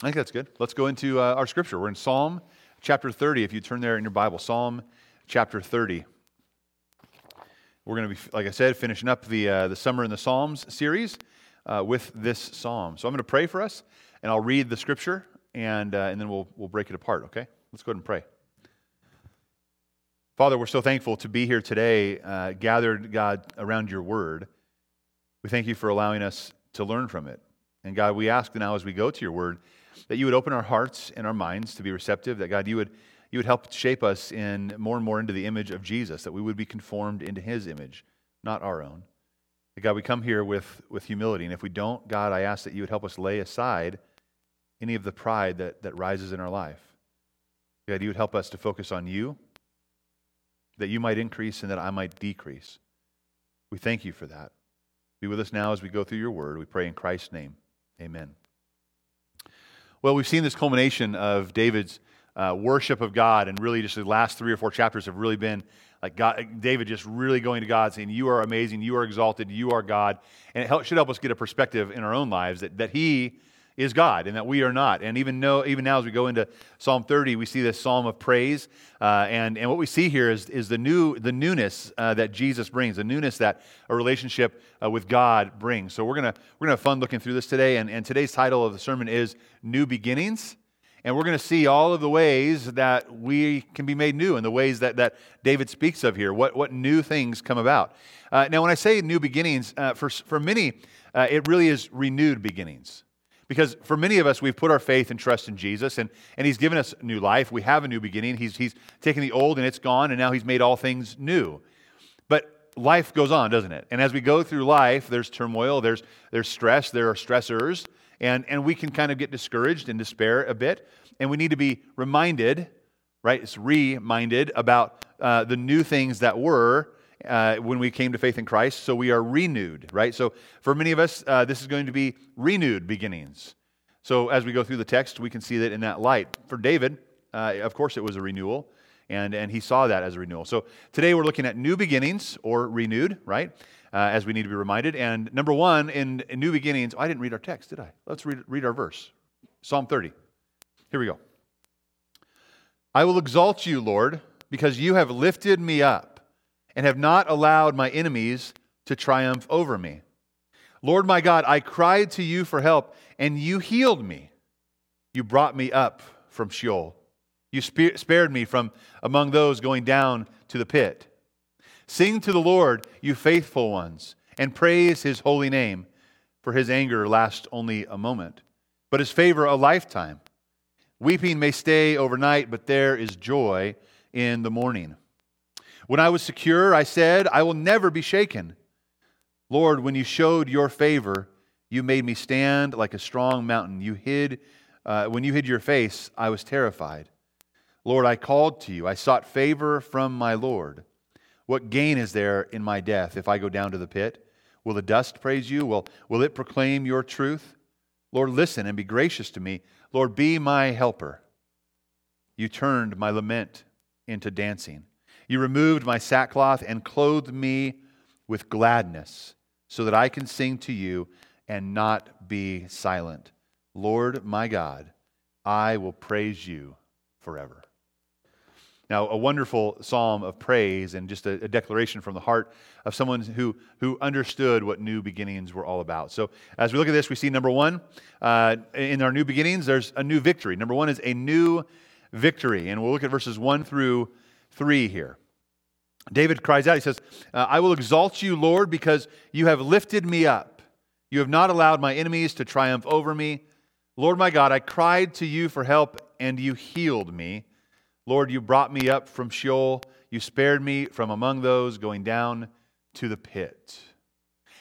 I think that's good. Let's go into uh, our scripture. We're in Psalm chapter 30. If you turn there in your Bible, Psalm chapter 30. We're going to be, like I said, finishing up the, uh, the Summer in the Psalms series uh, with this psalm. So I'm going to pray for us, and I'll read the scripture, and, uh, and then we'll, we'll break it apart, okay? Let's go ahead and pray. Father, we're so thankful to be here today, uh, gathered, God, around your word. We thank you for allowing us to learn from it. And God, we ask now as we go to your word that you would open our hearts and our minds to be receptive, that God, you would, you would help shape us in more and more into the image of Jesus, that we would be conformed into his image, not our own. That God, we come here with, with humility. And if we don't, God, I ask that you would help us lay aside any of the pride that, that rises in our life. God, you would help us to focus on you that you might increase and that I might decrease. We thank you for that. Be with us now as we go through your word. We pray in Christ's name. Amen. Well, we've seen this culmination of David's uh, worship of God, and really just the last three or four chapters have really been like God, David just really going to God, saying, You are amazing, you are exalted, you are God. And it help, should help us get a perspective in our own lives that, that He is God and that we are not. And even, know, even now, as we go into Psalm 30, we see this psalm of praise. Uh, and, and what we see here is, is the, new, the newness uh, that Jesus brings, the newness that a relationship uh, with God brings. So we're going we're gonna have fun looking through this today. And, and today's title of the sermon is New Beginnings. And we're going to see all of the ways that we can be made new and the ways that, that David speaks of here, what, what new things come about. Uh, now, when I say new beginnings, uh, for, for many, uh, it really is renewed beginnings. Because for many of us, we've put our faith and trust in Jesus, and, and He's given us new life. We have a new beginning. He's, he's taken the old and it's gone, and now He's made all things new. But life goes on, doesn't it? And as we go through life, there's turmoil, there's, there's stress, there are stressors, and, and we can kind of get discouraged and despair a bit. And we need to be reminded, right? It's reminded about uh, the new things that were uh, when we came to faith in Christ. So we are renewed, right? So for many of us, uh, this is going to be renewed beginnings. So as we go through the text, we can see that in that light. For David, uh, of course, it was a renewal, and, and he saw that as a renewal. So today we're looking at new beginnings or renewed, right? Uh, as we need to be reminded. And number one, in, in new beginnings, oh, I didn't read our text, did I? Let's read, read our verse Psalm 30. Here we go. I will exalt you, Lord, because you have lifted me up and have not allowed my enemies to triumph over me. Lord my God, I cried to you for help, and you healed me. You brought me up from Sheol. You spared me from among those going down to the pit. Sing to the Lord, you faithful ones, and praise his holy name, for his anger lasts only a moment, but his favor a lifetime. Weeping may stay overnight, but there is joy in the morning. When I was secure, I said, I will never be shaken. Lord, when you showed your favor, you made me stand like a strong mountain. You hid, uh, when you hid your face, I was terrified. Lord, I called to you. I sought favor from my Lord. What gain is there in my death if I go down to the pit? Will the dust praise you? Will, will it proclaim your truth? Lord, listen and be gracious to me. Lord, be my helper. You turned my lament into dancing. You removed my sackcloth and clothed me with gladness, so that I can sing to you and not be silent. Lord my God, I will praise you forever. Now, a wonderful psalm of praise and just a, a, declaration from the heart of someone who, who understood what new beginnings were all about. So, as we look at this, we see number one, uh, in our new beginnings, there's a new victory. Number one is a new victory. And we'll look at verses one through 3 here. David cries out, he says, uh, I will exalt you, Lord, because you have lifted me up. You have not allowed my enemies to triumph over me. Lord my God, I cried to you for help, and you healed me. Lord, you brought me up from Sheol. You spared me from among those going down to the pit.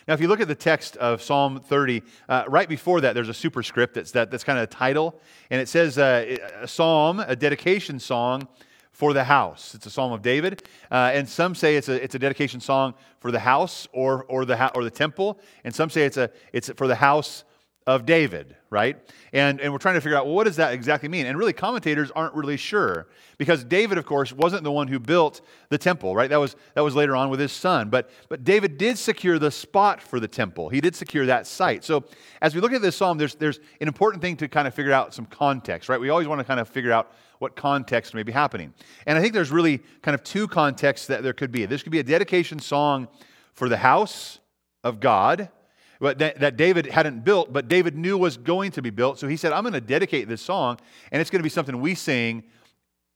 Now, if you look at the text of Psalm 30, uh, right before that, there's a superscript that's, that, that's kind of a title, and it says uh, a psalm, a dedication song for the house. It's a psalm of David, uh, and some say it's a, it's a dedication song for the house or, or, the, or the temple, and some say it's, a, it's for the house of David, right? And, and we're trying to figure out, well, what does that exactly mean? And really, commentators aren't really sure because David, of course, wasn't the one who built the temple, right? That was, that was later on with his son. But, but David did secure the spot for the temple, he did secure that site. So as we look at this psalm, there's, there's an important thing to kind of figure out some context, right? We always want to kind of figure out what context may be happening. And I think there's really kind of two contexts that there could be. This could be a dedication song for the house of God that, David hadn't built, but David knew was going to be built. So he said, I'm going to dedicate this song, and it's going to be something we sing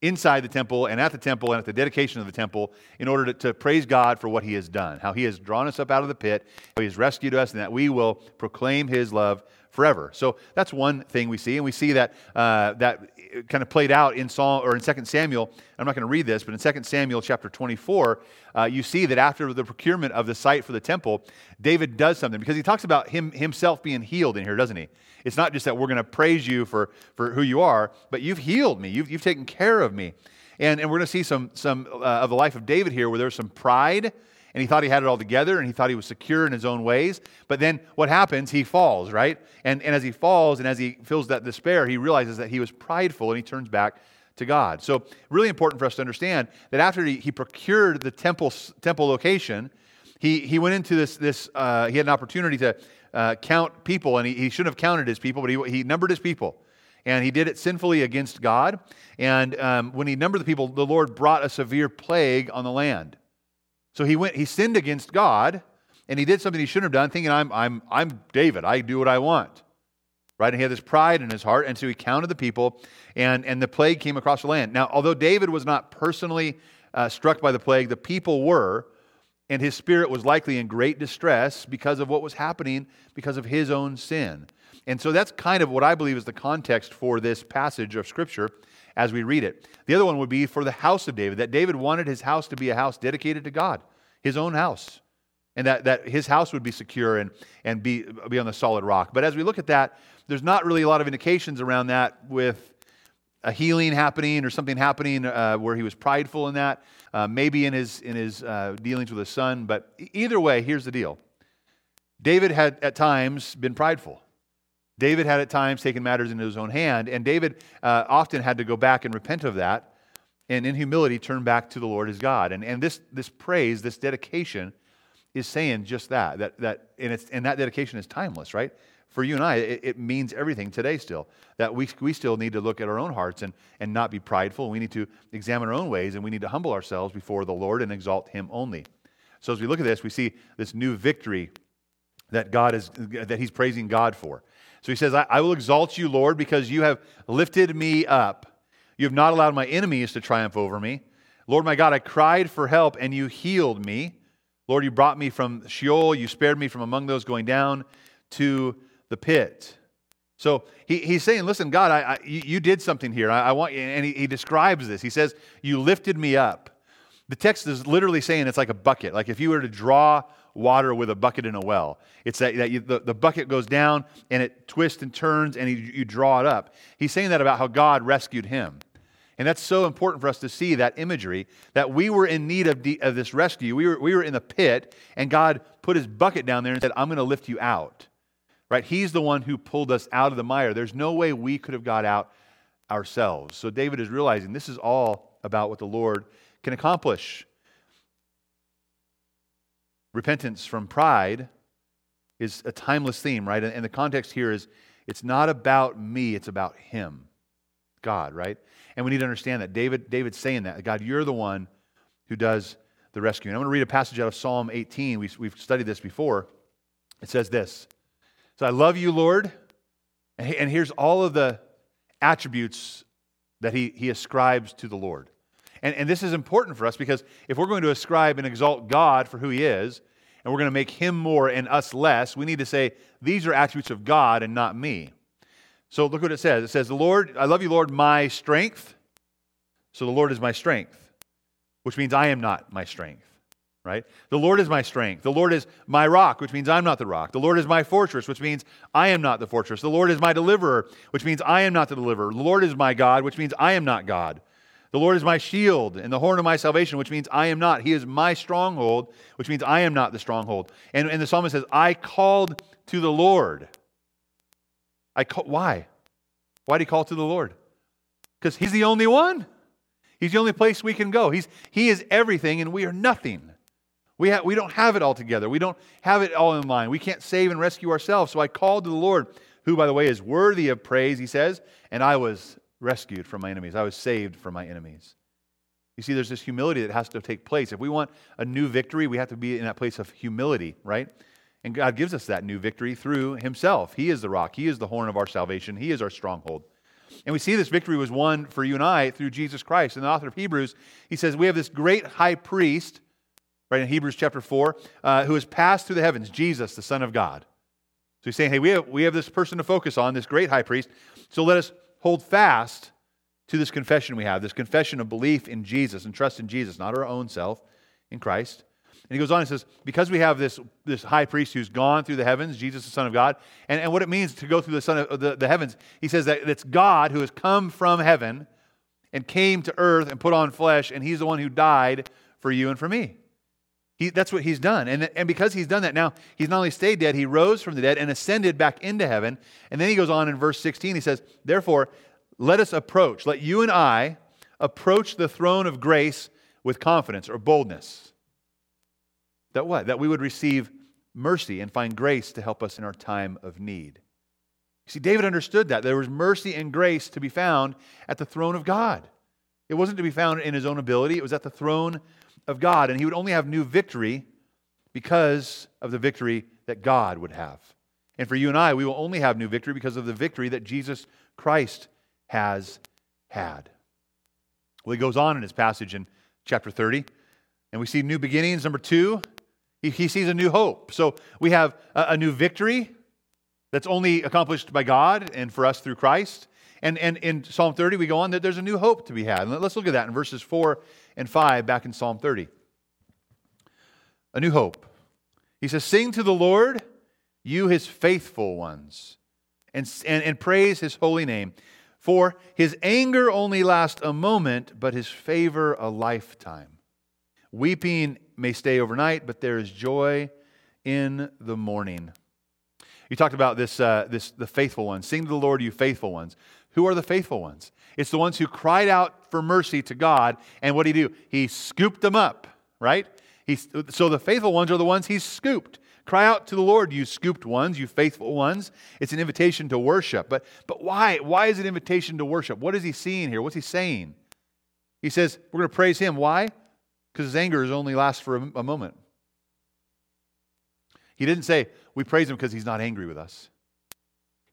inside the temple and at the temple and at the dedication of the temple in order to, to, praise God for what he has done, how he has drawn us up out of the pit, how he has rescued us, and that we will proclaim his love forever. So that's one thing we see, and we see that uh, that kind of played out in Psalm or in 2 Samuel. I'm not going to read this, but in 2 Samuel chapter 24, uh, you see that after the procurement of the site for the temple, David does something because he talks about him himself being healed in here, doesn't he? It's not just that we're going to praise you for, for who you are, but you've healed me. You've, you've taken care of me. And, and we're going to see some, some uh, of the life of David here where there's some pride and he thought he had it all together and he thought he was secure in his own ways. But then what happens? He falls, right? And, and as he falls and as he feels that despair, he realizes that he was prideful and he turns back to God. So, really important for us to understand that after he, he procured the temple, temple location, he, he went into this, this uh, he had an opportunity to uh, count people, and he, he shouldn't have counted his people, but he, he numbered his people. And he did it sinfully against God. And um, when he numbered the people, the Lord brought a severe plague on the land. So he went, he sinned against God, and he did something he shouldn't have done, thinking, I'm, I'm, I'm David, I do what I want. Right? And he had this pride in his heart, and so he counted the people, and, and the plague came across the land. Now, although David was not personally uh, struck by the plague, the people were, and his spirit was likely in great distress because of what was happening because of his own sin. And so that's kind of what I believe is the context for this passage of Scripture as we read it. The other one would be for the house of David, that David wanted his house to be a house dedicated to God, his own house, and that, that his house would be secure and, and be, be on the solid rock. But as we look at that, there's not really a lot of indications around that with a healing happening or something happening uh, where he was prideful in that, uh, maybe in his, in his uh, dealings with his son. But either way, here's the deal David had at times been prideful. David had at times taken matters into his own hand, and David uh, often had to go back and repent of that and in humility turn back to the Lord as God. And, and this, this praise, this dedication, is saying just that. that, that and, it's, and that dedication is timeless, right? For you and I, it, it, means everything today still. That we, we still need to look at our own hearts and, and not be prideful. We need to examine our own ways, and we need to humble ourselves before the Lord and exalt Him only. So as we look at this, we see this new victory that God is that He's praising God for. So he says, I, I will exalt you, Lord, because you have lifted me up. You have not allowed my enemies to triumph over me. Lord my God, I cried for help and you healed me. Lord, you brought me from Sheol. You spared me from among those going down to the pit. So he, he's saying, listen, God, I, I you, did something here. I, I want you, and he, he describes this. He says, you lifted me up. The text is literally saying it's like a bucket. Like if you were to draw water with a bucket in a well. It's that, that you, the, the bucket goes down and it twists and turns and you, you draw it up. He's saying that about how God rescued him. And that's so important for us to see that imagery that we were in need of, of this rescue. We were, we were in the pit, and God put his bucket down there and said, I'm going to lift you out. Right? He's the one who pulled us out of the mire. There's no way we could have got out ourselves. So David is realizing this is all about what the Lord can accomplish. Repentance from pride is a timeless theme, right? And the context here is it's not about me, it's about him, God, right? And we need to understand that. David, David's saying that. God, you're the one who does the rescuing. I'm going to read a passage out of Psalm 18. We, we've studied this before. It says this. So I love you, Lord. And, here's all of the attributes that he, he ascribes to the Lord. And, and this is important for us because if we're going to ascribe and exalt God for who He is, and we're going to make Him more and us less, we need to say, these are attributes of God and not me. So look what it says. It says, The Lord, I love you, Lord, my strength. So the Lord is my strength, which means I am not my strength, right? The Lord is my strength. The Lord is my rock, which means I'm not the rock. The Lord is my fortress, which means I am not the fortress. The Lord is my deliverer, which means I am not the deliverer. The Lord is my God, which means I am not God. The Lord is my shield and the horn of my salvation, which means I am not. He is my stronghold, which means I am not the stronghold. And, and the psalmist says, I called to the Lord. I call, why? Why did he call to the Lord? Because he's the only one. He's the only place we can go. He's, he is everything, and we are nothing. We, ha- we don't have it all together. We don't have it all in line. We can't save and rescue ourselves. So I called to the Lord, who, by the way, is worthy of praise, he says, and I was rescued from my enemies. I was saved from my enemies. You see, there's this humility that has to take place. If we want a new victory, we have to be in that place of humility, right? And God gives us that new victory through Himself. He is the rock, He is the horn of our salvation, He is our stronghold. And we see this victory was won for you and I through Jesus Christ. And the author of Hebrews, he says, We have this great high priest, right in Hebrews chapter 4, uh, who has passed through the heavens, Jesus, the Son of God. So he's saying, Hey, we have, we have this person to focus on, this great high priest. So let us hold fast to this confession we have, this confession of belief in Jesus and trust in Jesus, not our own self, in Christ. And he goes on and says, because we have this, this high priest who's gone through the heavens, Jesus, the Son of God, and, and what it means to go through the, son of, the, the heavens, he says that it's God who has come from heaven and came to earth and put on flesh, and he's the one who died for you and for me. He, that's what he's done. And, and because he's done that, now he's not only stayed dead, he rose from the dead and ascended back into heaven. And then he goes on in verse 16, he says, Therefore, let us approach, let you and I approach the throne of grace with confidence or boldness that what? That we would receive mercy and find grace to help us in our time of need. See, David understood that. There was mercy and grace to be found at the throne of God. It wasn't to be found in his own ability, it was at the throne of God. And he would only have new victory because of the victory that God would have. And for you and I, we will only have new victory because of the victory that Jesus Christ has had. Well, he goes on in his passage in chapter 30, and we see new beginnings. Number two, he, he sees a new hope. So we have a, a new victory that's only accomplished by God and for us through Christ. And, and in Psalm 30, we go on that there's a new hope to be had. And let's look at that in verses 4 and 5 back in Psalm 30. A new hope. He says, Sing to the Lord, you his faithful ones, and, and, and praise his holy name. For his anger only lasts a moment, but his favor a lifetime. Weeping may stay overnight, but there is joy in the morning. You talked about this, uh, this, the faithful ones. Sing to the Lord, you faithful ones. Who are the faithful ones? It's the ones who cried out for mercy to God, and what did he do? He scooped them up, right? He, so the faithful ones are the ones he scooped. Cry out to the Lord, you scooped ones, you faithful ones. It's an invitation to worship. But, but why? Why is it an invitation to worship? What is he seeing here? What's he saying? He says, We're going to praise him. Why? because his anger only lasts for a, a moment. He didn't say, we praise him because he's not angry with us.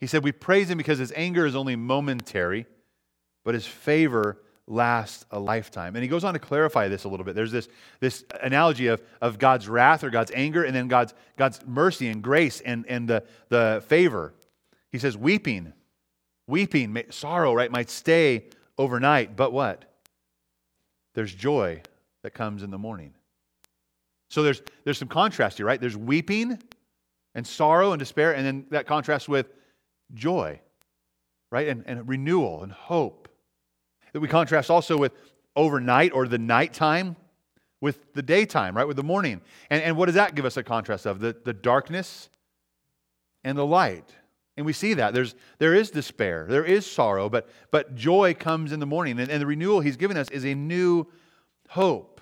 He said, we praise him because his anger is only momentary, but his favor lasts a lifetime. And he goes on to clarify this a little bit. There's this, this analogy of, of God's wrath or God's anger, and then God's, God's mercy and grace and, and the, the favor. He says, weeping, weeping, sorrow, right, might stay overnight, but what? There's joy that comes in the morning. So there's, there's some contrast here, right? There's weeping and sorrow and despair, and then that contrasts with joy, right? And, and renewal and hope. That we contrast also with overnight or the nighttime with the daytime, right? With the morning. And, and what does that give us a contrast of? The, the darkness and the light. And we see that. There's, there is despair, there is sorrow, but, but joy comes in the morning. And, and the renewal he's given us is a new hope.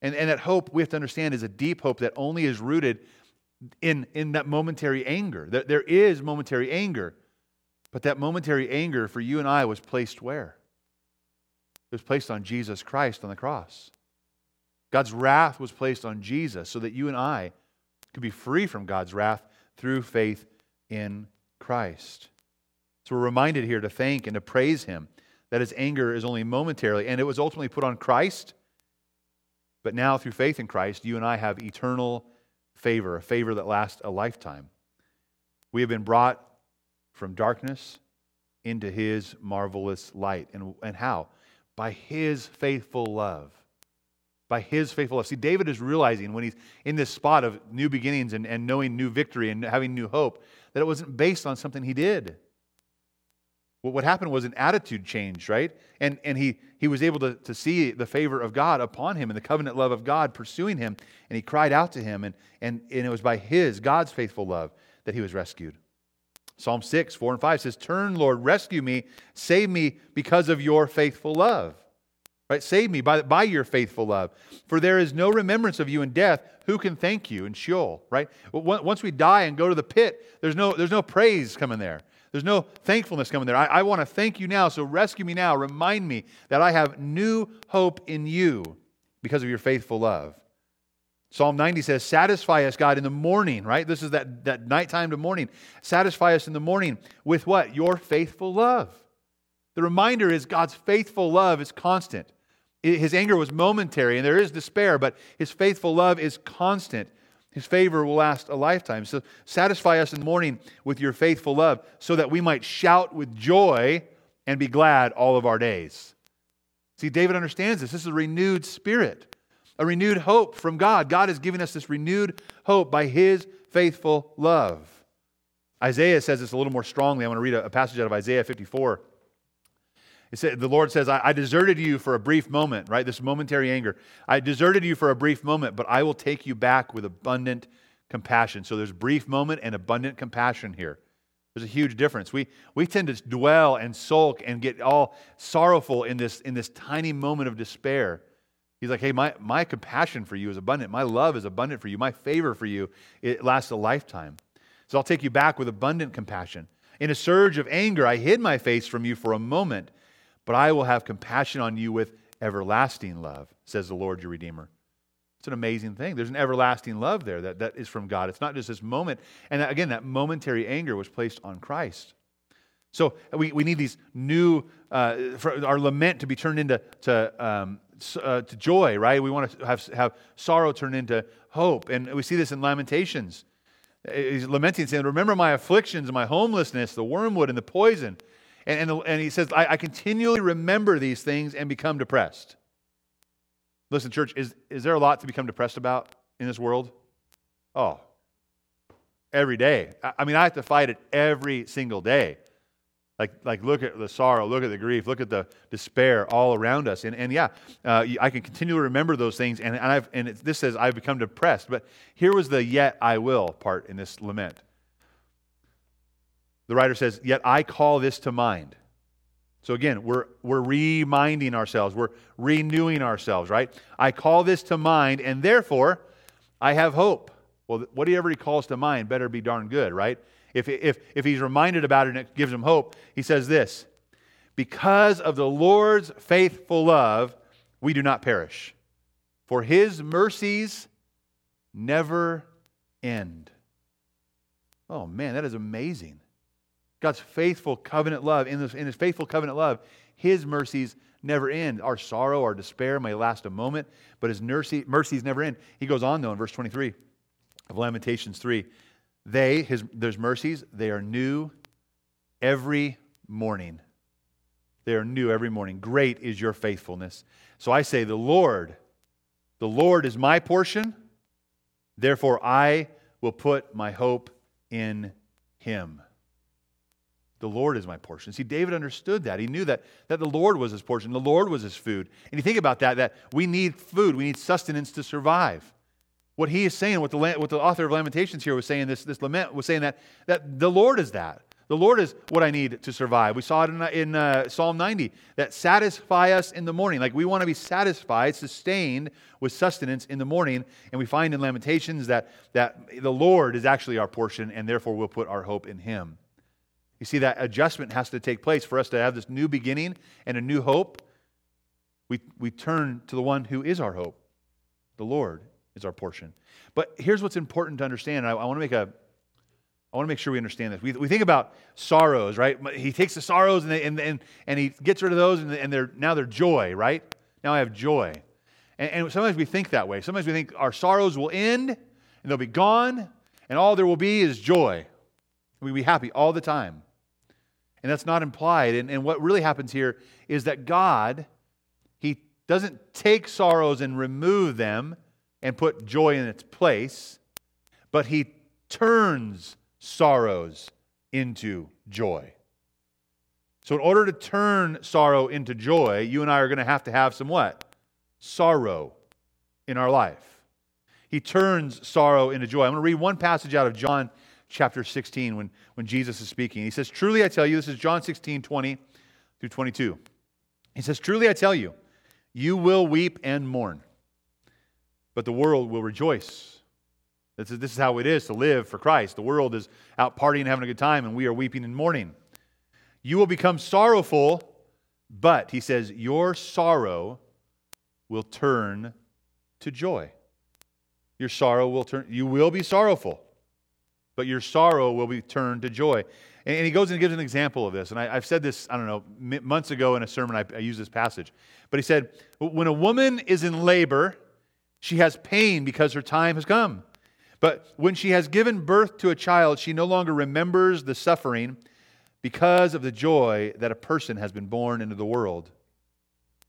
And, and that hope, we have to understand, is a deep hope that only is rooted in, in that momentary anger. There, there is momentary anger, but that momentary anger for you and I was placed where? It was placed on Jesus Christ on the cross. God's wrath was placed on Jesus so that you and I could be free from God's wrath through faith in Christ. So we're reminded here to thank and to praise Him that his anger is only momentarily, and it was ultimately put on Christ. But now, through faith in Christ, you and I have eternal favor, a favor that lasts a lifetime. We have been brought from darkness into his marvelous light. And, and how? By his faithful love. By his faithful love. See, David is realizing when he's in this spot of new beginnings and, and knowing new victory and having new hope that it wasn't based on something he did. What happened was an attitude change, right? And, and he, he was able to, to see the favor of God upon him and the covenant love of God pursuing him. And he cried out to him, and, and, and it was by his, God's faithful love, that he was rescued. Psalm 6, 4 and 5 says, Turn, Lord, rescue me, save me because of your faithful love. Right? Save me by, by your faithful love. For there is no remembrance of you in death. Who can thank you in Sheol? Right? Once we die and go to the pit, there's no, there's no praise coming there. There's no thankfulness coming there. I, I want to thank you now, so rescue me now. Remind me that I have new hope in you because of your faithful love. Psalm 90 says, Satisfy us, God, in the morning, right? This is that, that nighttime to morning. Satisfy us in the morning with what? Your faithful love. The reminder is God's faithful love is constant. His anger was momentary and there is despair, but his faithful love is constant. His favor will last a lifetime. So satisfy us in the morning with your faithful love so that we might shout with joy and be glad all of our days. See, David understands this. This is a renewed spirit, a renewed hope from God. God is giving us this renewed hope by his faithful love. Isaiah says this a little more strongly. I want to read a passage out of Isaiah 54. Said, the Lord says, I, I deserted you for a brief moment, right? This momentary anger. I deserted you for a brief moment, but I will take you back with abundant compassion. So there's brief moment and abundant compassion here. There's a huge difference. We, we tend to dwell and sulk and get all sorrowful in this, in this tiny moment of despair. He's like, hey, my, my compassion for you is abundant. My love is abundant for you. My favor for you, it lasts a lifetime. So I'll take you back with abundant compassion. In a surge of anger, I hid my face from you for a moment but I will have compassion on you with everlasting love, says the Lord your Redeemer. It's an amazing thing. There's an everlasting love there that, that is from God. It's not just this moment. And that, again, that momentary anger was placed on Christ. So we, we need these new, uh, our lament to be turned into to, um, uh, to joy, right? We want to have, have sorrow turned into hope. And we see this in Lamentations. He's lamenting, saying, Remember my afflictions my homelessness, the wormwood and the poison. And, and, and he says, I, I continually remember these things and become depressed. Listen, church, is, is there a lot to become depressed about in this world? Oh, every day. I mean, I have to fight it every single day. Like, like look at the sorrow, look at the grief, look at the despair all around us. And, and yeah, uh, I can continually remember those things. And, and, I've, and this says, I've become depressed. But here was the yet I will part in this lament. The writer says, Yet I call this to mind. So again, we're, we're reminding ourselves, we're renewing ourselves, right? I call this to mind, and therefore I have hope. Well, whatever he calls to mind better be darn good, right? If, if, if he's reminded about it and it gives him hope, he says this Because of the Lord's faithful love, we do not perish, for his mercies never end. Oh man, that is amazing. God's faithful covenant love, in, this, in his faithful covenant love, his mercies never end. Our sorrow, our despair may last a moment, but his mercy, mercies never end. He goes on, though, in verse 23 of Lamentations 3. They, his, there's mercies, they are new every morning. They are new every morning. Great is your faithfulness. So I say, The Lord, the Lord is my portion. Therefore, I will put my hope in him. The Lord is my portion. See, David understood that. He knew that, that the Lord was his portion, the Lord was his food. And you think about that, that we need food, we need sustenance to survive. What he is saying, what the, what the author of Lamentations here was saying, this, this lament was saying that, that the Lord is that. The Lord is what I need to survive. We saw it in, in uh, Psalm 90 that satisfy us in the morning. Like we want to be satisfied, sustained with sustenance in the morning. And we find in Lamentations that, that the Lord is actually our portion, and therefore we'll put our hope in him. You see, that adjustment has to take place for us to have this new beginning and a new hope. We, we turn to the one who is our hope. The Lord is our portion. But here's what's important to understand. I, I want to make a I want to make sure we understand this. We, we think about sorrows, right? He takes the sorrows and, they, and, and, and he gets rid of those, and, and they're, now they're joy, right? Now I have joy. And, and sometimes we think that way. Sometimes we think our sorrows will end and they'll be gone, and all there will be is joy. We'll be happy all the time. And that's not implied. And, and what really happens here is that God, He doesn't take sorrows and remove them and put joy in its place, but He turns sorrows into joy. So, in order to turn sorrow into joy, you and I are going to have to have some what? Sorrow in our life. He turns sorrow into joy. I'm going to read one passage out of John chapter 16 when, when Jesus is speaking. He says, Truly I tell you, this is John 16, 20 through 22. He says, Truly I tell you, you will weep and mourn, but the world will rejoice. This is, this is how it is to live for Christ. The world is out partying, having a good time, and we are weeping and mourning. You will become sorrowful, but, he says, your sorrow will turn to joy. Your sorrow will turn, you will be sorrowful, but your sorrow will be turned to joy. And, he goes and gives an example of this. And I, have said this, I don't know, months ago in a sermon, I, I used this passage. But he said, When a woman is in labor, she has pain because her time has come. But when she has given birth to a child, she no longer remembers the suffering because of the joy that a person has been born into the world.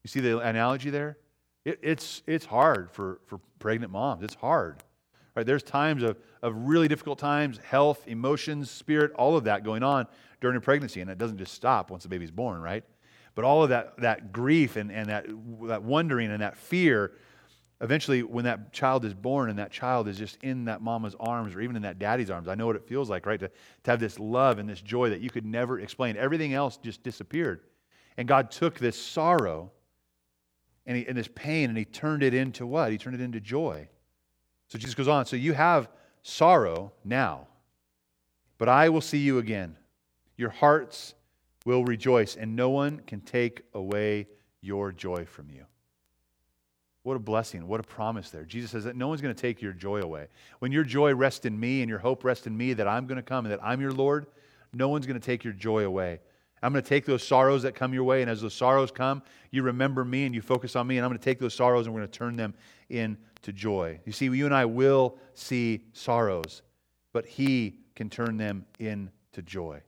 You see the analogy there? It, it's, it's hard for, for pregnant moms. It's hard. Right? There's times of, of really difficult times, health, emotions, spirit, all of that going on during a pregnancy. And it doesn't just stop once the baby's born, right? But all of that, that grief and, and that, that wondering and that fear eventually when that child is born and that child is just in that mama's arms or even in that daddy's arms i know what it feels like right to, to have this love and this joy that you could never explain everything else just disappeared and god took this sorrow and, he, and this pain and he turned it into what he turned it into joy so jesus goes on so you have sorrow now but i will see you again your hearts will rejoice and no one can take away your joy from you what a blessing. What a promise there. Jesus says that no one's going to take your joy away. When your joy rests in me and your hope rests in me that I'm going to come and that I'm your Lord, no one's going to take your joy away. I'm going to take those sorrows that come your way, and as those sorrows come, you remember me and you focus on me, and I'm going to take those sorrows and we're going to turn them into joy. You see, you and I will see sorrows, but He can turn them into joy.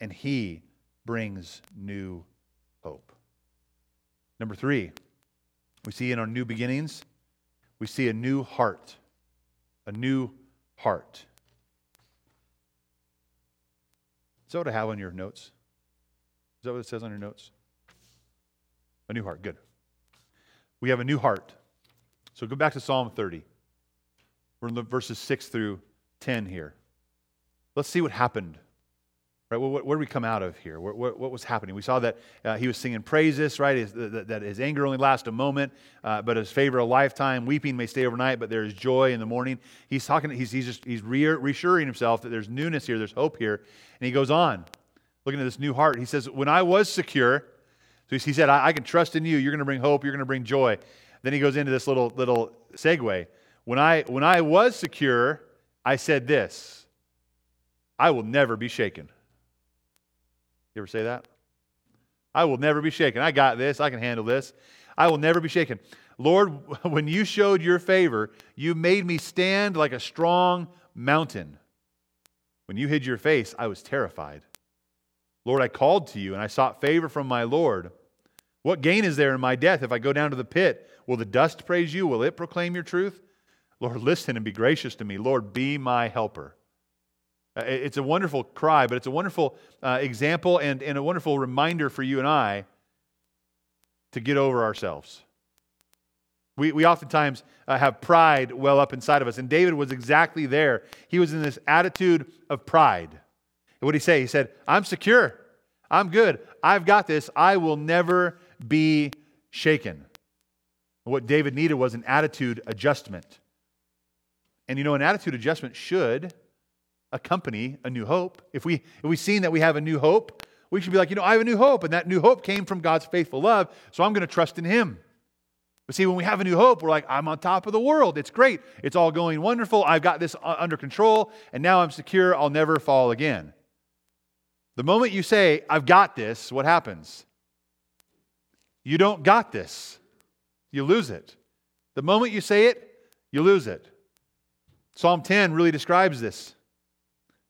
And He brings new hope. Number three, we see in our new beginnings, we see a new heart. A new heart. So I have on your notes? Is that what it says on your notes? A new heart. Good. We have a new heart. So go back to Psalm 30. We're in verses 6 through 10 here. Let's see what happened Right? What, where did we come out of here? What, what, what was happening? We saw that uh, he was singing praises, right? His, that, that, his anger only lasts a moment, uh, but his favor a lifetime. Weeping may stay overnight, but there is joy in the morning. He's talking. He's, he's just he's reassuring himself that there's newness here, there's hope here, and he goes on, looking at this new heart. He says, "When I was secure, so he said, I, I can trust in you. You're going to bring hope. You're going to bring joy." Then he goes into this little little segue. When I when I was secure, I said this. I will never be shaken. You ever say that? I will never be shaken. I got this. I can handle this. I will never be shaken. Lord, when you showed your favor, you made me stand like a strong mountain. When you hid your face, I was terrified. Lord, I called to you and I sought favor from my Lord. What gain is there in my death if I go down to the pit? Will the dust praise you? Will it proclaim your truth? Lord, listen and be gracious to me. Lord, be my helper. Uh, it's a wonderful cry, but it's a wonderful uh, example and, and a wonderful reminder for you and I to get over ourselves. We, we oftentimes uh, have pride well up inside of us, and David was exactly there. He was in this attitude of pride. What did he say? He said, I'm secure. I'm good. I've got this. I will never be shaken. What David needed was an attitude adjustment. And you know, an attitude adjustment should accompany a new hope. If, we, if we've seen that we have a new hope, we should be like, you know, I have a new hope, and that new hope came from God's faithful love, so I'm going to trust in Him. But see, when we have a new hope, we're like, I'm on top of the world. It's great. It's all going wonderful. I've got this uh, under control, and now I'm secure. I'll never fall again. The moment you say, I've got this, what happens? You don't got this. You lose it. The moment you say it, you lose it. Psalm 10 really describes this.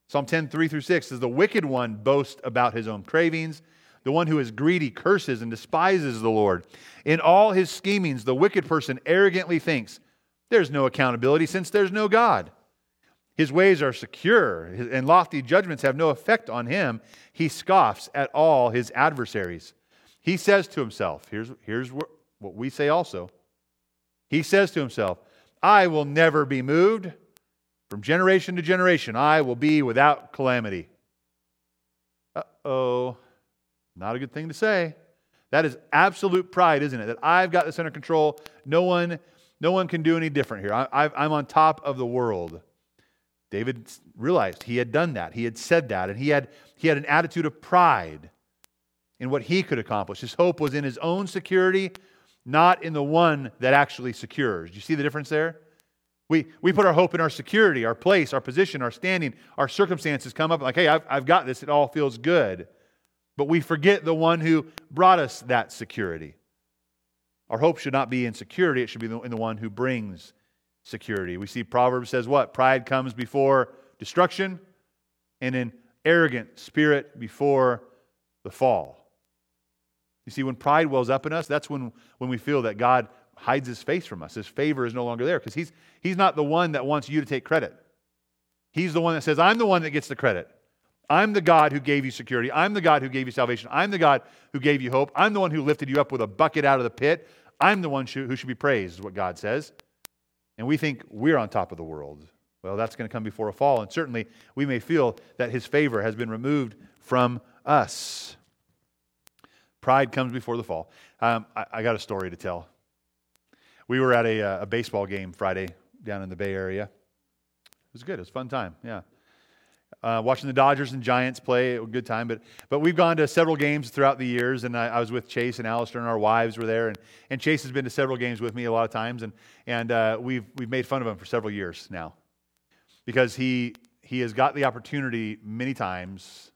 Psalm 10, 3 through 6 says, The wicked one boasts about his own cravings. The one who is greedy curses and despises the Lord. In all his schemings, the wicked person arrogantly thinks, There's no accountability since there's no God. His ways are secure, and lofty judgments have no effect on him. He scoffs at all his adversaries. He says to himself, Here's, here's what we say also. He says to himself, I will never be moved. From generation to generation, I will be without calamity. Uh oh. Not a good thing to say. That is absolute pride, isn't it? That I've got this under control. No one, no one can do any different here. I, am on top of the world. David realized he had done that. He had said that, and he had, he had an attitude of pride in what he could accomplish. His hope was in his own security, not in the one that actually secures. Do you see the difference there? We, we put our hope in our security, our place, our position, our standing, our circumstances come up like, hey, I've, I've got this. It all feels good. But we forget the one who brought us that security. Our hope should not be in security, it should be in the one who brings security. We see Proverbs says what? Pride comes before destruction, and an arrogant spirit before the fall. You see, when pride wells up in us, that's when, when we feel that God hides his face from us. His favor is no longer there because he's, he's not the one that wants you to take credit. He's the one that says, I'm the one that gets the credit. I'm the God who gave you security. I'm the God who gave you salvation. I'm the God who gave you hope. I'm the one who lifted you up with a bucket out of the pit. I'm the one who should be praised, is what God says. And we think we're on top of the world. Well, that's going to come before a fall. And certainly we may feel that his favor has been removed from us. Pride comes before the fall. Um, I, I got a story to tell. We were at a, uh, a baseball game Friday down in the Bay Area. It was good. It was a fun time. Yeah. Uh, watching the Dodgers and Giants play, a good time. But, but we've gone to several games throughout the years, and I, I, was with Chase and Alistair, and our wives were there. And, and Chase has been to several games with me a lot of times, and, and uh, we've, we've made fun of him for several years now because he, he has got the opportunity many times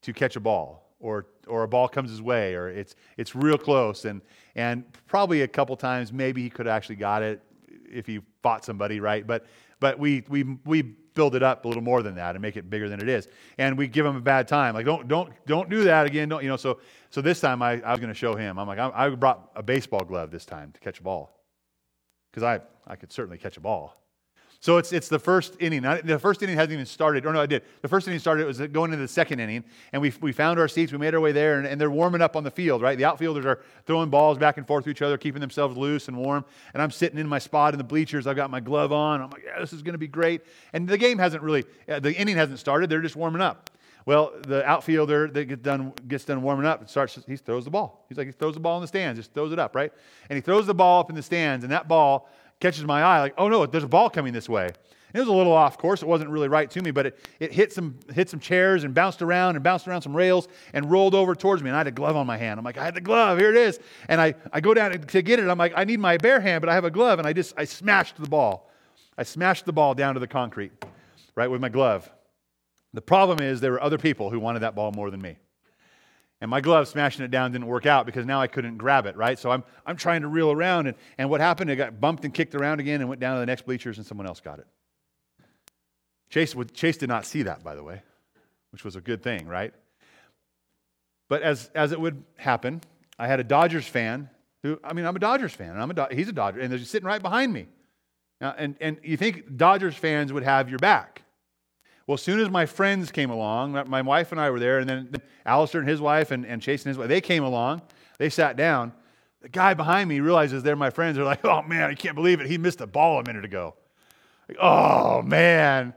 to catch a ball or, or a ball comes his way or it's, it's real close. And, and probably a couple times, maybe he could have actually got it if he fought somebody, right? But, but we, we, we build it up a little more than that and make it bigger than it is. And we give him a bad time. Like, don't, don't, don't do that again. Don't, you know, so, so this time I, I was going to show him. I'm like, I, I brought a baseball glove this time to catch a ball because I, I could certainly catch a ball. So it's, it's the first inning. The first inning hasn't even started. Or no, I did. The first inning started, it was going into the second inning, and we, we found our seats. We made our way there, and, and they're warming up on the field, right? The outfielders are throwing balls back and forth to each other, keeping themselves loose and warm. And I'm sitting in my spot in the bleachers. I've got my glove on. I'm like, yeah, this is going to be great. And the game hasn't really, uh, the inning hasn't started. They're just warming up. Well, the outfielder that gets done, gets done warming up and starts, he throws the ball. He's like, he throws the ball in the stands, just throws it up, right? And he throws the ball up in the stands, and that ball catches my eye, like, oh no, there's a ball coming this way. It was a little off course. It wasn't really right to me, but it, it hit, some, hit some chairs and bounced around and bounced around some rails and rolled over towards me. And I had a glove on my hand. I'm like, I had the glove. Here it is. And I, I go down to get it. I'm like, I need my bare hand, but I have a glove. And I just, I smashed the ball. I smashed the ball down to the concrete, right, with my glove. The problem is there were other people who wanted that ball more than me. And my glove smashing it down didn't work out because now I couldn't grab it, right? So I'm, I'm trying to reel around. And, and what happened? It got bumped and kicked around again and went down to the next bleachers, and someone else got it. Chase, Chase did not see that, by the way, which was a good thing, right? But as, as it would happen, I had a Dodgers fan who, I mean, I'm a Dodgers fan, and I'm a, he's a Dodger, and they're just sitting right behind me. Now, and, and you think Dodgers fans would have your back. Well, as soon as my friends came along, my wife and I were there, and then Alistair and his wife and, and Chase and his wife, they came along. They sat down. The guy behind me realizes they're my friends. They're like, oh, man, I can't believe it. He missed a ball a minute ago. Like, oh, man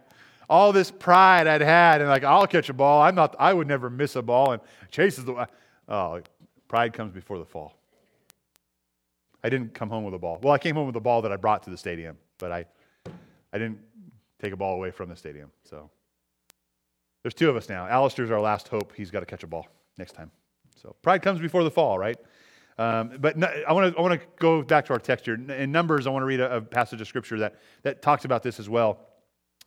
all this pride I'd had, and like, I'll catch a ball. I'm not, I would never miss a ball. And Chase is the, uh, oh, pride comes before the fall. I didn't come home with a ball. Well, I came home with a ball that I brought to the stadium, but I, I didn't take a ball away from the stadium. So there's two of us now. Alistair's our last hope. He's got to catch a ball next time. So pride comes before the fall, right? Um, but no, I want to I want to go back to our text here. In Numbers, I want to read a, a passage of scripture that that talks about this as well.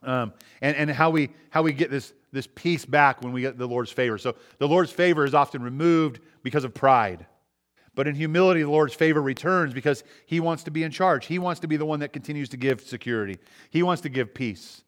Um, and, and how we how we get this this peace back when we get the Lord's favor. So the Lord's favor is often removed because of pride. But in humility, the Lord's favor returns because He wants to be in charge. He wants to be the one that continues to give security. He wants to give peace.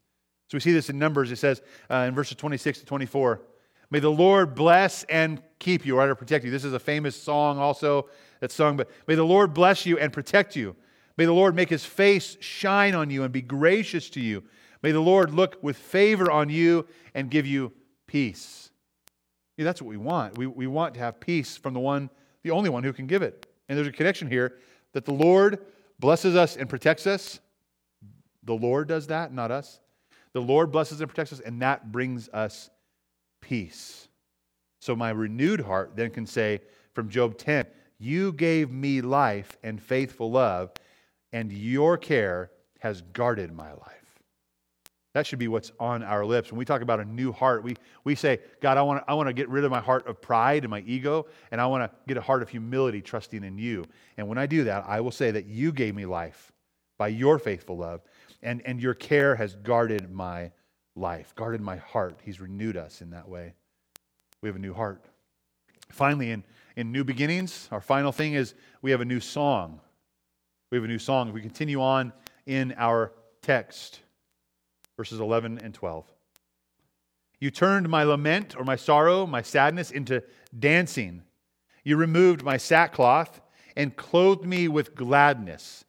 So we see this in Numbers. It says uh, in verses 26 to 24 May the Lord bless and keep you, right, or protect you. This is a famous song also that's sung, but may the Lord bless you and protect you. May the Lord make his face shine on you and be gracious to you. May the Lord look with favor on you and give you peace. Yeah, that's what we want. We, we want to have peace from the one, the only one who can give it. And there's a connection here that the Lord blesses us and protects us. The Lord does that, not us. The Lord blesses and protects us, and that brings us peace. So my renewed heart then can say from Job 10 You gave me life and faithful love, and your care has guarded my life. That should be what's on our lips. When we talk about a new heart, we, we say, God, I want, to, I want to get rid of my heart of pride and my ego, and I want to get a heart of humility, trusting in you. And when I do that, I will say that you gave me life by your faithful love, and, and your care has guarded my life, guarded my heart. He's renewed us in that way. We have a new heart. Finally, in, in new beginnings, our final thing is we have a new song. We have a new song. We continue on in our text, verses 11 and 12. You turned my lament or my sorrow, my sadness into dancing. You removed my sackcloth and clothed me with gladness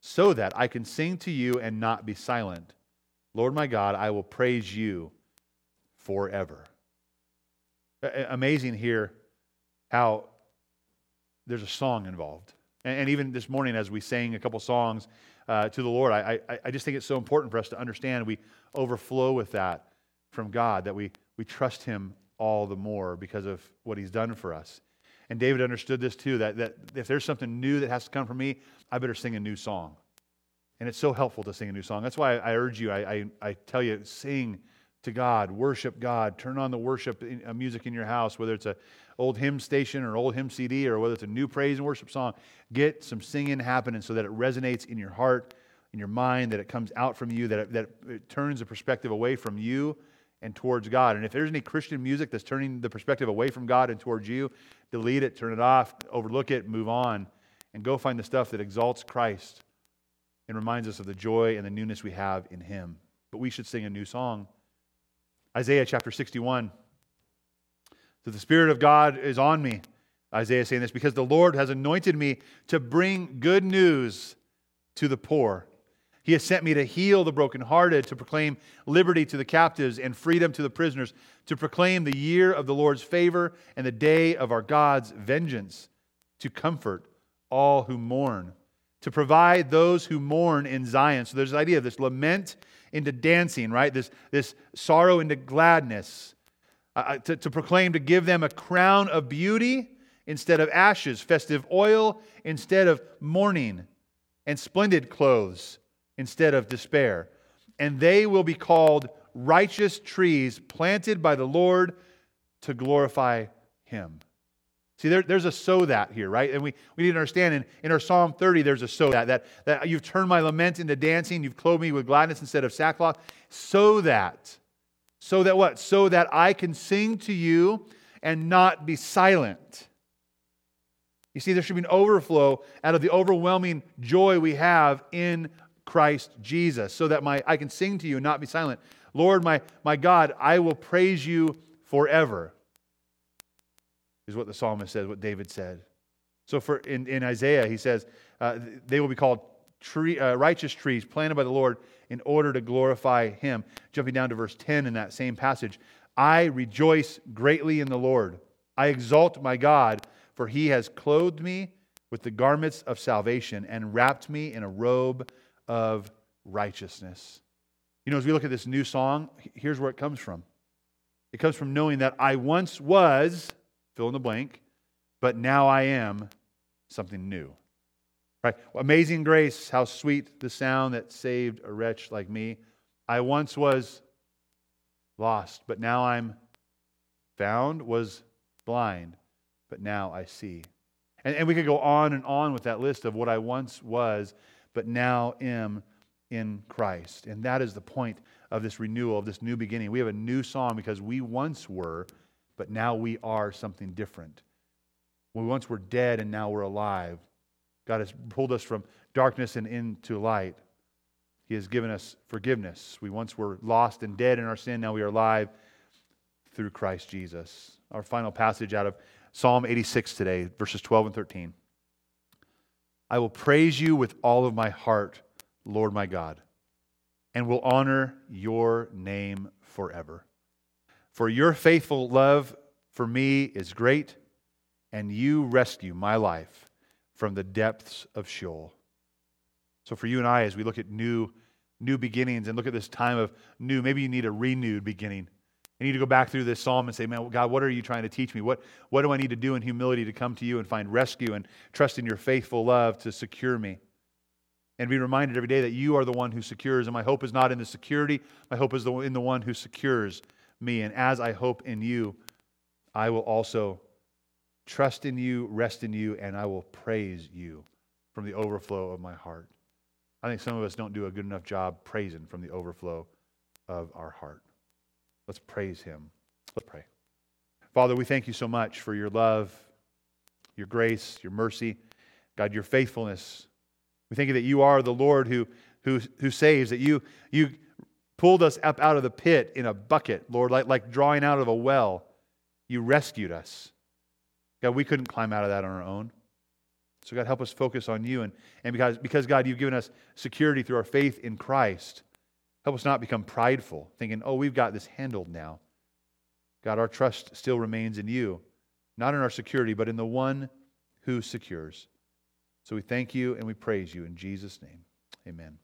so that I can sing to you and not be silent. Lord my God, I will praise you forever. Amazing here how there's a song involved. And even this morning, as we sang a couple songs uh, to the Lord, I, I, I just think it's so important for us to understand we overflow with that from God, that we, we trust Him all the more because of what He's done for us. And David understood this too that, that if there's something new that has to come from me, I better sing a new song. And it's so helpful to sing a new song. That's why I, urge you, I, I, I, tell you, sing to God, worship God, turn on the worship in, uh, music in your house, whether it's an old hymn station or old hymn CD or whether it's a new praise and worship song. Get some singing happening so that it resonates in your heart, in your mind, that it comes out from you, that it, that it turns the perspective away from you and towards God. And if there's any Christian music that's turning the perspective away from God and towards you, delete it, turn it off, overlook it, move on, and go find the stuff that exalts Christ and reminds us of the joy and the newness we have in Him. But we should sing a new song. Isaiah chapter 61. So the Spirit of God is on me. Isaiah saying this because the Lord has anointed me to bring good news to the poor. He has sent me to heal the brokenhearted, to proclaim liberty to the captives and freedom to the prisoners, to proclaim the year of the Lord's favor and the day of our God's vengeance, to comfort all who mourn, to provide those who mourn in Zion. So there's the idea of this lament into dancing, right? This, this sorrow into gladness, uh, uh to, to proclaim, to give them a crown of beauty instead of ashes, festive oil instead of mourning, and splendid clothes instead of despair. And they will be called righteous trees planted by the Lord to glorify Him. See, there, there's a so that here, right? And we, we need to understand in, in our Psalm 30, there's a so that, that. That you've turned my lament into dancing, you've clothed me with gladness instead of sackcloth. So that, so that what? So that I can sing to you and not be silent. You see, there should be an overflow out of the overwhelming joy we have in Christ Jesus, so that my, I can sing to you and not be silent. Lord, my, my God, I will praise you forever, is what the psalmist says, what David said. So for in, in Isaiah, he says, uh, they will be called tree, uh, righteous trees planted by the Lord in order to glorify him. Jumping down to verse 10 in that same passage I rejoice greatly in the Lord. I exalt my God, for he has clothed me with the garments of salvation and wrapped me in a robe of righteousness. You know, as we look at this new song, here's where it comes from it comes from knowing that I once was, fill in the blank, but now I am something new. Right? Amazing grace, how sweet the sound that saved a wretch like me. I once was lost, but now I'm found, was blind, but now I see. And, and we could go on and on with that list of what I once was but now am in Christ. And that is the point of this renewal, of this new beginning. We have a new song because we once were, but now we are something different. We once were dead and now we're alive. God has pulled us from darkness and into light. He has given us forgiveness. We once were lost and dead in our sin, now we are alive through Christ Jesus. Our final passage out of Psalm 86 today, verses 12 and 13. I will praise you with all of my heart, Lord my God, and will honor your name forever. For your faithful love for me is great, and you rescue my life from the depths of Sheol. So, for you and I, as we look at new, new beginnings and look at this time of new. Maybe you need a renewed beginning. You need to go back through this psalm and say, Man, God, what are you trying to teach me? What, what do I need to do in humility to come to you and find rescue and trust in your faithful love to secure me? And be reminded every day that you are the one who secures. And my hope is not in the security, my hope is in the one who secures me. And as I hope in you, I will also trust in you, rest in you, and I will praise you from the overflow of my heart. I think some of us don't do a good enough job praising from the overflow of our heart. Let's praise him. Let's pray. Father, we thank you so much for your love, your grace, your mercy, God, your faithfulness. We thank you that you are the Lord who, who, who saves, that you, you pulled us up out of the pit in a bucket, Lord, like, like drawing out of a well. You rescued us. God, we couldn't climb out of that on our own. So, God, help us focus on you. And, and because, because, God, you've given us security through our faith in Christ, help us not become prideful, thinking, oh, we've got this handled now. God, our trust still remains in you, not in our security, but in the one who secures. So we thank you and we praise you in Jesus' name. Amen.